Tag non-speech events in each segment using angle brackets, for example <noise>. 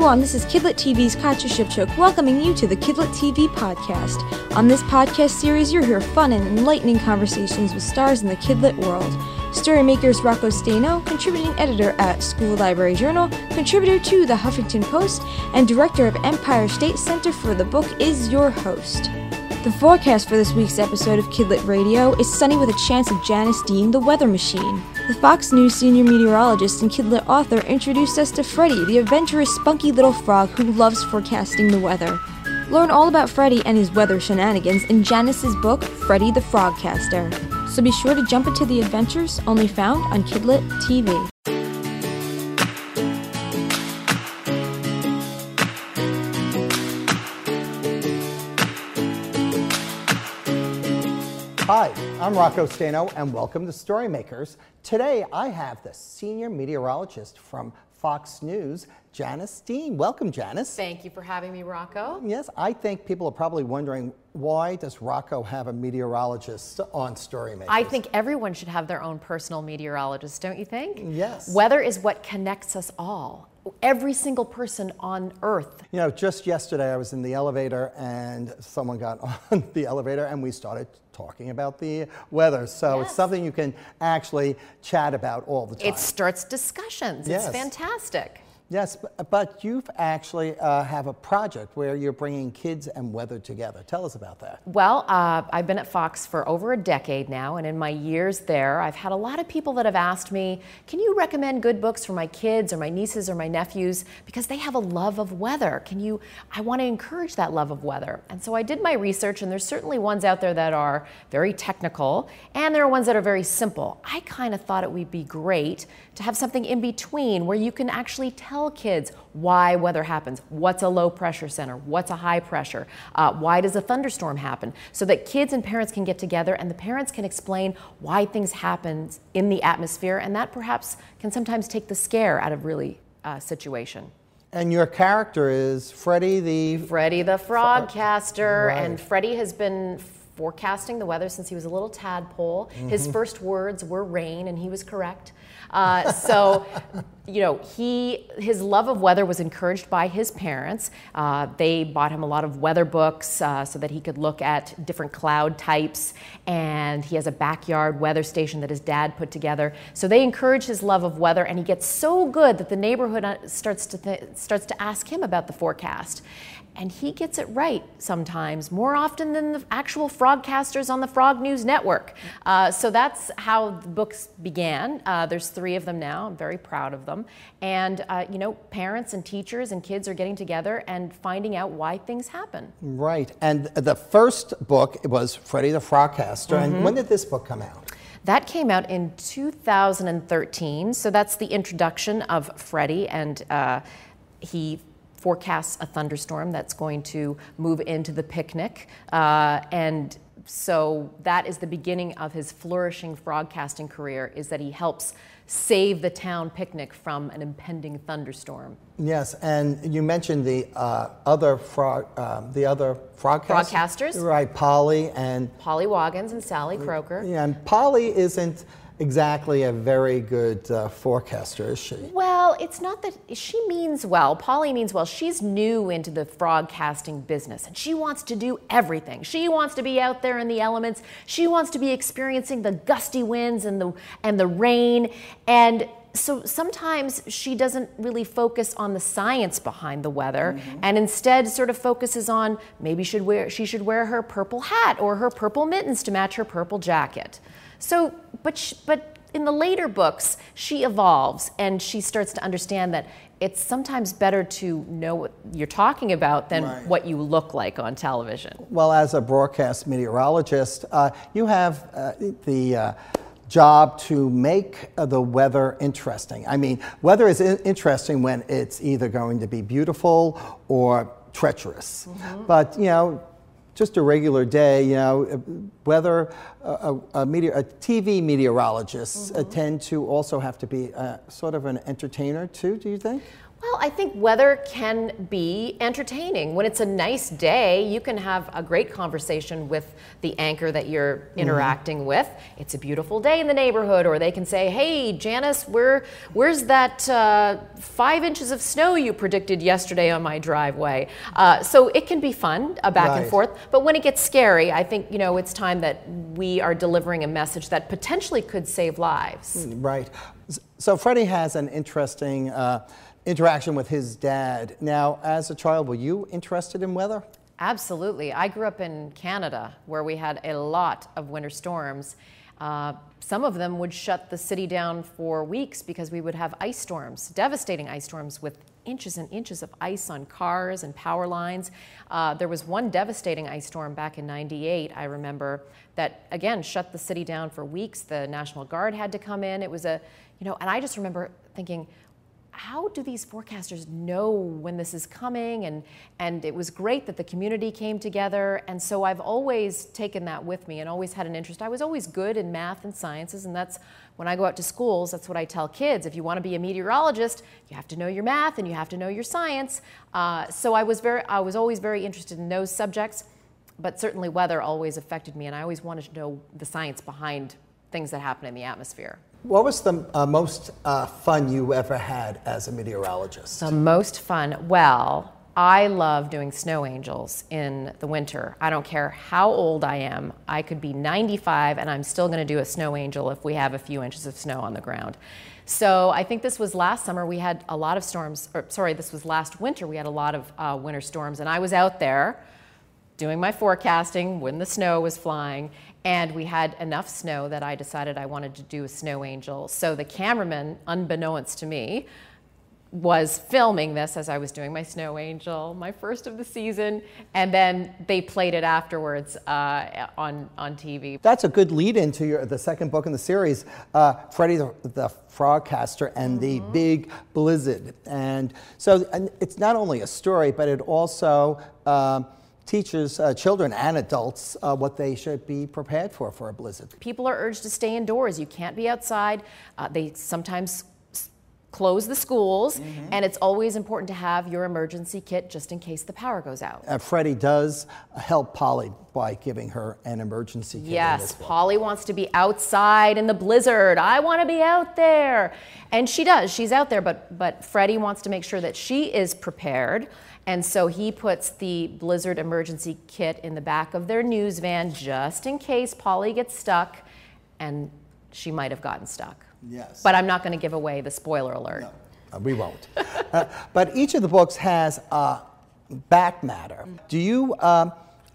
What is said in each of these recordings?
everyone, this is Kidlit TV's Katja Shipchuk welcoming you to the Kidlit TV podcast. On this podcast series, you'll hear fun and enlightening conversations with stars in the Kidlit world. Story makers Rocco Staino, contributing editor at School Library Journal, contributor to the Huffington Post, and director of Empire State Center for the book, is your host. The forecast for this week's episode of Kidlit Radio is sunny with a chance of Janice Dean, the weather machine. The Fox News senior meteorologist and Kidlit author introduced us to Freddie, the adventurous, spunky little frog who loves forecasting the weather. Learn all about Freddie and his weather shenanigans in Janice's book, Freddie the Frogcaster. So be sure to jump into the adventures only found on Kidlit TV. Hi, I'm Rocco Staino, and welcome to Storymakers. Today, I have the senior meteorologist from Fox News, Janice Dean. Welcome, Janice. Thank you for having me, Rocco. Yes, I think people are probably wondering why does Rocco have a meteorologist on Storymakers? I think everyone should have their own personal meteorologist, don't you think? Yes. Weather is what connects us all. Every single person on Earth. You know, just yesterday I was in the elevator and someone got <laughs> on the elevator and we started talking about the weather. So it's something you can actually chat about all the time. It starts discussions. Yes. It's fantastic. Yes, but, you've actually uh, have a project where you're bringing kids and weather together. Tell us about that. Well, uh, I've been at Fox for over a decade now, and in my years there, I've had a lot of people that have asked me, Can you recommend good books for my kids or my nieces or my nephews? Because they have a love of weather. Can you? I want to encourage that love of weather. And so I did my research, and there's certainly ones out there that are very technical, and there are ones that are very simple. I kind of thought it would be great to have something in between where you can actually tell kids why weather happens, what's a low pressure center, what's a high pressure, uh, why does a thunderstorm happen, so that kids and parents can get together and the parents can explain why things happen in the atmosphere, and that perhaps can sometimes take the scare out of really uh, situation. And your character is Freddie the. Freddie the Frogcaster, Right. and Freddie has been forecasting the weather since he was a little tadpole. His first words were rain, and he was correct. Uh, so, <laughs> you know, he his love of weather was encouraged by his parents. Uh, they bought him a lot of weather books uh, so that he could look at different cloud types, and he has a backyard weather station that his dad put together. So they encourage his love of weather, and he gets so good that the neighborhood uh, starts to th- starts to ask him about the forecast. And he gets it right sometimes, more often than the actual frogcasters on the Frog News Network. Uh, so that's how the books began. Uh, there's three of them now. I'm very proud of them. And, uh, you know, parents and teachers and kids are getting together and finding out why things happen. Right. And the first book was Freddie the Frogcaster. Mm-hmm. And when did this book come out? That came out in 2013. So that's the introduction of Freddie, and uh, he forecasts a thunderstorm that's going to move into the picnic. Uh, and so that is the beginning of his flourishing broadcasting career, is that he helps save the town picnic from an impending thunderstorm. Yes, and you mentioned the uh, other frog, um, the other. Frogcasters. Right, Polly and Polly Woggins and Sally Croker. yeah, and Polly isn't exactly a very good uh, forecaster, is she? Well, it's not that she means well. Polly means well. She's new into the frog casting business and she wants to do everything. She wants to be out there in the elements. She wants to be experiencing the gusty winds and the and the rain and so sometimes she doesn't really focus on the science behind the weather and instead sort of focuses on maybe should wear she should wear her purple hat or her purple mittens to match her purple jacket. So, but sh but in the later books, she evolves and she starts to understand that it's sometimes better to know what you're talking about than Right. what you look like on television. Well, as a broadcast meteorologist, uh, you have uh, the uh, job to make uh, the weather interesting. I mean, weather is interesting when it's either going to be beautiful or treacherous. But, you know, just a regular day, you know, weather, a, a, meteor, a TV meteorologists uh, tend to also have to be uh, sort of an entertainer too, do you think? Well, I think weather can be entertaining. When it's a nice day, you can have a great conversation with the anchor that you're Mm-hmm. interacting with. It's a beautiful day in the neighborhood, or they can say, "Hey, Janice, where, where's that uh, five inches of snow you predicted yesterday on my driveway?" Uh, so it can be fun, a back and forth. But when it gets scary, I think you know it's time that we are delivering a message that potentially could save lives. Right. So Freddie has an interesting uh, interaction with his dad. Now, as a child, were you interested in weather? Absolutely. I grew up in Canada where we had a lot of winter storms. Uh, some of them would shut the city down for weeks because we would have ice storms, devastating ice storms with inches and inches of ice on cars and power lines. Uh, there was one devastating ice storm back in 98, I remember, that again shut the city down for weeks. The National Guard had to come in. It was a, you know, and I just remember thinking, how do these forecasters know when this is coming? And and it was great that the community came together. And so I've always taken that with me and always had an interest. I was always good in math and sciences and that's when I go out to schools that's what I tell kids. If you want to be a meteorologist you have to know your math and you have to know your science. Uh, so I was very I was always very interested in those subjects but certainly weather always affected me and I always wanted to know the science behind things that happen in the atmosphere What was the uh, most uh, fun you ever had as a meteorologist? The most fun. Well, I love doing snow angels in the winter. I don't care how old I am. I could be 95 and I'm still going to do a snow angel if we have a few inches of snow on the ground. So I think this was last summer. We had a lot of storms, or sorry, this was last winter. We had a lot of uh, winter storms, and I was out there doing my forecasting when the snow was flying. And we had enough snow that I decided I wanted to do a snow angel. So the cameraman, unbeknownst to me, was filming this as I was doing my snow angel, my first of the season, and then they played it afterwards uh, on on TV. That's a good lead into your, the second book in the series, uh, Freddie the, the Frogcaster and the Big Blizzard. And so and it's not only a story, but it also um, teaches uh, children and adults uh, what they should be prepared for for a blizzard. People are urged to stay indoors. You can't be outside. Uh, they sometimes close the schools, and it's always important to have your emergency kit just in case the power goes out. Uh, Freddie does help Polly by giving her an emergency kit. Yes. Polly wants to be outside in the blizzard. I want to be out there. And she does. She's out there, but but Freddie wants to make sure that she is prepared. And so he puts the blizzard emergency kit in the back of their news van just in case Polly gets stuck and she might have gotten stuck. Yes. But I'm not going to give away the spoiler alert. Uh, we won't. <laughs> Uh, but each of the books has uh, back matter. Do you um,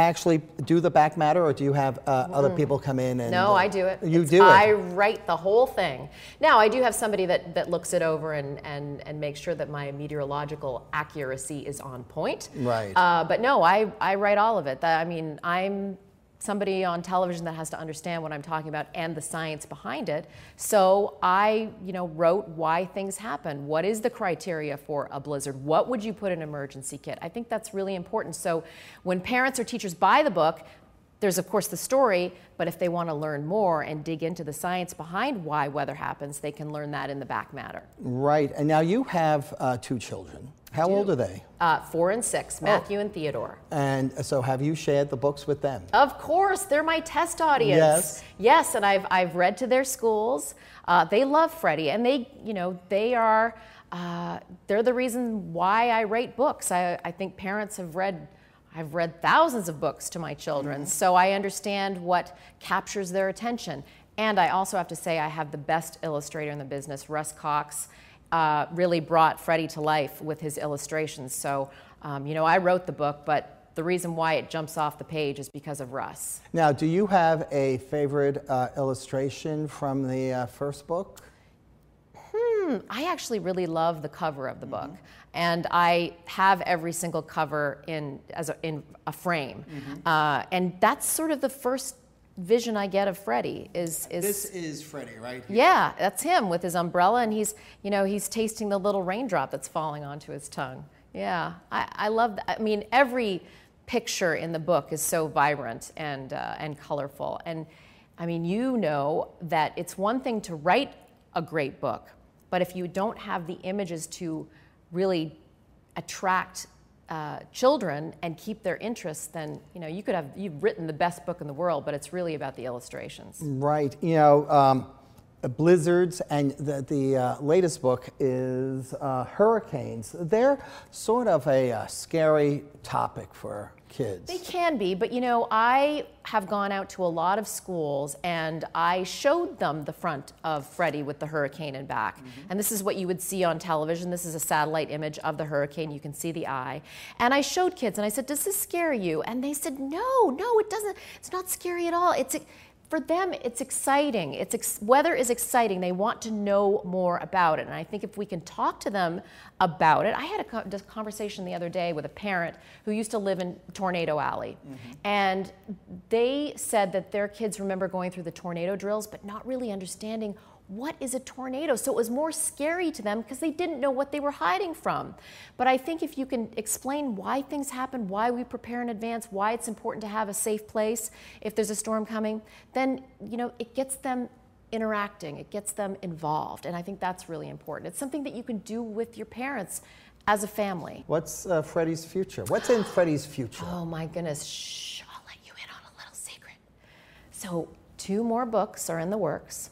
actually do the back matter, or do you have uh, other people come in and? Mm. No, uh, I do it. You It's- do it. I write the whole thing. Now, I do have somebody that, that looks it over and, and, and makes sure that my meteorological accuracy is on point. Right. Uh, but no, I, I write all of it. That, I mean, I'm somebody on television that has to understand what I'm talking about and the science behind it. So I, you know, wrote why things happen. What is the criteria for a blizzard? What would you put in an emergency kit? I think that's really important. So when parents or teachers buy the book, there's of course the story, but if they want to learn more and dig into the science behind why weather happens, they can learn that in the back matter. Right. And now you have uh, two children. How old are they? Uh, four and six, Matthew and Theodore. And so have you shared the books with them? Of course, they're my test audience. Yes. Yes, and I've, I've read to their schools. Uh, they love Freddie, and they, you know, they are, uh, they're the reason why I write books. I, I think parents have read, I've read thousands of books to my children, so I understand what captures their attention. And I also have to say, I have the best illustrator in the business, Russ Cox. Uh, really brought Freddie to life with his illustrations. So, um, you know, I wrote the book, but the reason why it jumps off the page is because of Russ. Now, do you have a favorite uh, illustration from the uh, first book? Hmm, I actually really love the cover of the book, and I have every single cover in as a, in a frame, uh, and that's sort of the first vision I get of Freddie. Is is this is Freddie, right? Here. yeah, that's him with his umbrella, and he's you know he's tasting the little raindrop that's falling onto his tongue. Yeah, I, I love that. I mean, every picture in the book is so vibrant and uh, and colorful, and I mean, you know that it's one thing to write a great book, but if you don't have the images to really attract uh, children and keep their interest, then you know you could have you've written the best book in the world, but it's really about the illustrations. Right. You know, um, blizzards and the, the uh, latest book is uh, hurricanes. They're sort of a uh, scary topic for kids. They can be, but you know, I have gone out to a lot of schools and I showed them the front of Freddie with the hurricane in back. Mm-hmm. And this is what you would see on television. This is a satellite image of the hurricane. You can see the eye. And I showed kids and I said, Does this scare you? And they said, No, no, it doesn't. It's not scary at all. It's for them, it's exciting. It's ex- weather is exciting. They want to know more about it. And I think if we can talk to them about it, I had a, co- conversation the other day with a parent who used to live in Tornado Alley. Mm-hmm. And they said that their kids remember going through the tornado drills, but not really understanding what is a tornado? So it was more scary to them because they didn't know what they were hiding from. But I think if you can explain why things happen, why we prepare in advance, why it's important to have a safe place if there's a storm coming, then you know it gets them interacting, it gets them involved, and I think that's really important. It's something that you can do with your parents as a family. What's uh, Freddie's future? What's in Freddie's future? Oh my goodness! Shh, I'll let you in on a little secret. So two more books are in the works.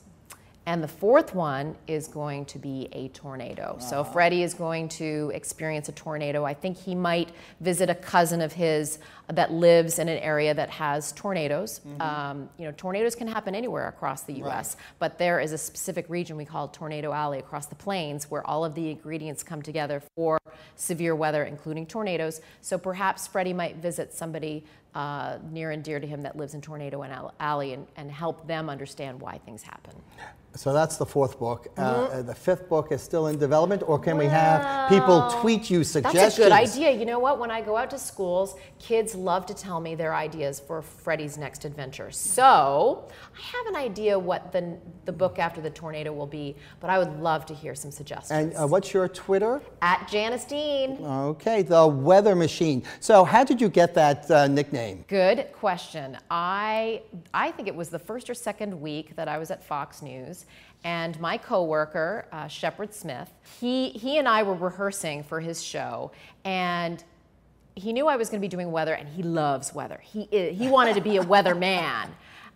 And the fourth one is going to be a tornado. Uh-huh. So Freddie is going to experience a tornado. I think he might visit a cousin of his that lives in an area that has tornadoes. Mm-hmm. Um, you know, tornadoes can happen anywhere across the U.S., right. but there is a specific region we call Tornado Alley across the plains where all of the ingredients come together for severe weather, including tornadoes. So perhaps Freddie might visit somebody uh, near and dear to him that lives in Tornado Alley and, and help them understand why things happen. So that's the fourth book. Uh, mm-hmm. Uh, the fifth book is still in development, or can we have people tweet you suggestions? That's a good idea. You know what? When I go out to schools, kids love to tell me their ideas for Freddie's next adventure. So I have an idea what the, the book after the tornado will be, but I would love to hear some suggestions. And uh, what's your Twitter? At Janice Dean. Okay, the weather machine. So how did you get that uh, nickname? Good question. I I think it was the first or second week that I was at Fox News and my coworker, uh, Shepard Smith, he, he and I were rehearsing for his show, and he knew I was going to be doing weather, and he loves weather. He, he wanted to be a <laughs> weatherman.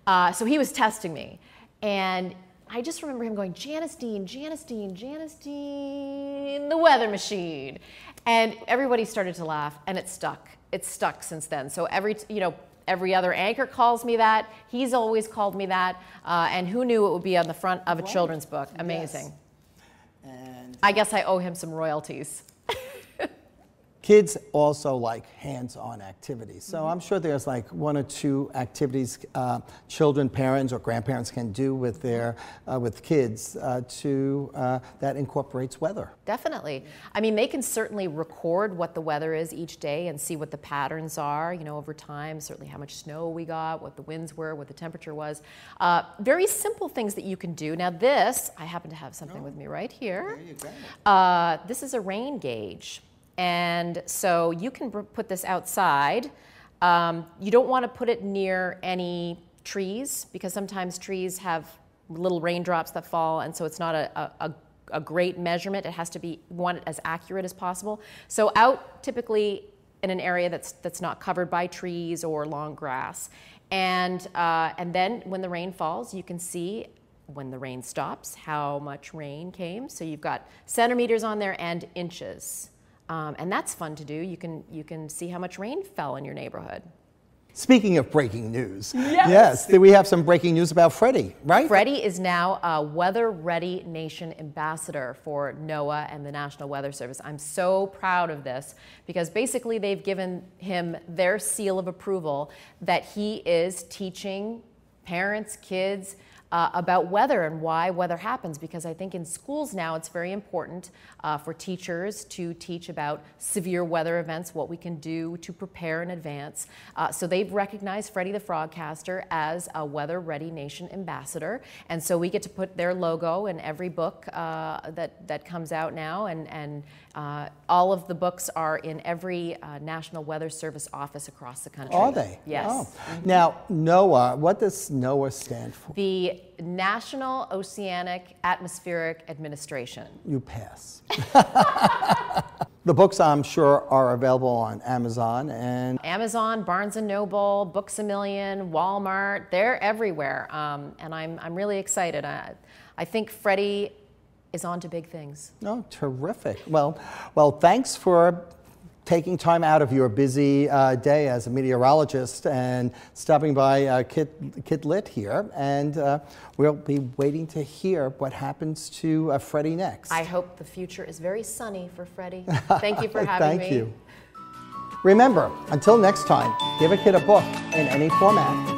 Uh, so he was testing me. And I just remember him going, Janice Dean, Janice Dean, Janice Dean, the weather machine. And everybody started to laugh, and it stuck. It's stuck since then. So every, you know, Every other anchor calls me that. He's always called me that. Uh, and who knew it would be on the front of a right. children's book? Amazing. Yes. And I guess I owe him some royalties. Kids also like hands-on activities. So I'm sure there's like one or two activities uh, children, parents, or grandparents can do with their uh, with kids uh, to uh, that incorporates weather. Definitely. I mean, they can certainly record what the weather is each day and see what the patterns are. You know, over time, certainly how much snow we got, what the winds were, what the temperature was. Uh, very simple things that you can do. Now, this I happen to have something oh. with me right here. There you Uh, this is a rain gauge. And so you can put this outside. Um, you don't want to put it near any trees because sometimes trees have little raindrops that fall, and so it's not a, a, a great measurement. It has to be one as accurate as possible. So out typically in an area that's that's not covered by trees or long grass, and uh, and then when the rain falls, you can see when the rain stops how much rain came. So you've got centimeters on there and inches. Um, and that's fun to do. You can, you can see how much rain fell in your neighborhood. Speaking of breaking news, yes. yes, we have some breaking news about Freddie, right? Freddie is now a Weather Ready Nation ambassador for NOAA and the National Weather Service. I'm so proud of this because basically they've given him their seal of approval that he is teaching parents, kids, uh, about weather and why weather happens because I think in schools now it's very important uh, for teachers to teach about severe weather events, what we can do to prepare in advance. Uh, so they've recognized Freddie the Frogcaster as a Weather Ready Nation ambassador, and so we get to put their logo in every book uh, that that comes out now, and and uh, all of the books are in every uh, National Weather Service office across the country. Are they? Yes. Oh. Mm-hmm. Now NOAA, what does NOAA stand for? The the National Oceanic Atmospheric Administration. You pass. <laughs> the books, I'm sure, are available on Amazon and Amazon, Barnes and Noble, Books a Million, Walmart, they're everywhere. Um, and I'm, I'm really excited. I, I think Freddie is on to big things. Oh, terrific. Well, well, thanks for taking time out of your busy uh, day as a meteorologist and stopping by uh, Kid, Kid Lit here. And uh, we'll be waiting to hear what happens to uh, Freddie next. I hope the future is very sunny for Freddie. <laughs> Thank you for having Thank me. Thank you. Remember, until next time, give a kid a book in any format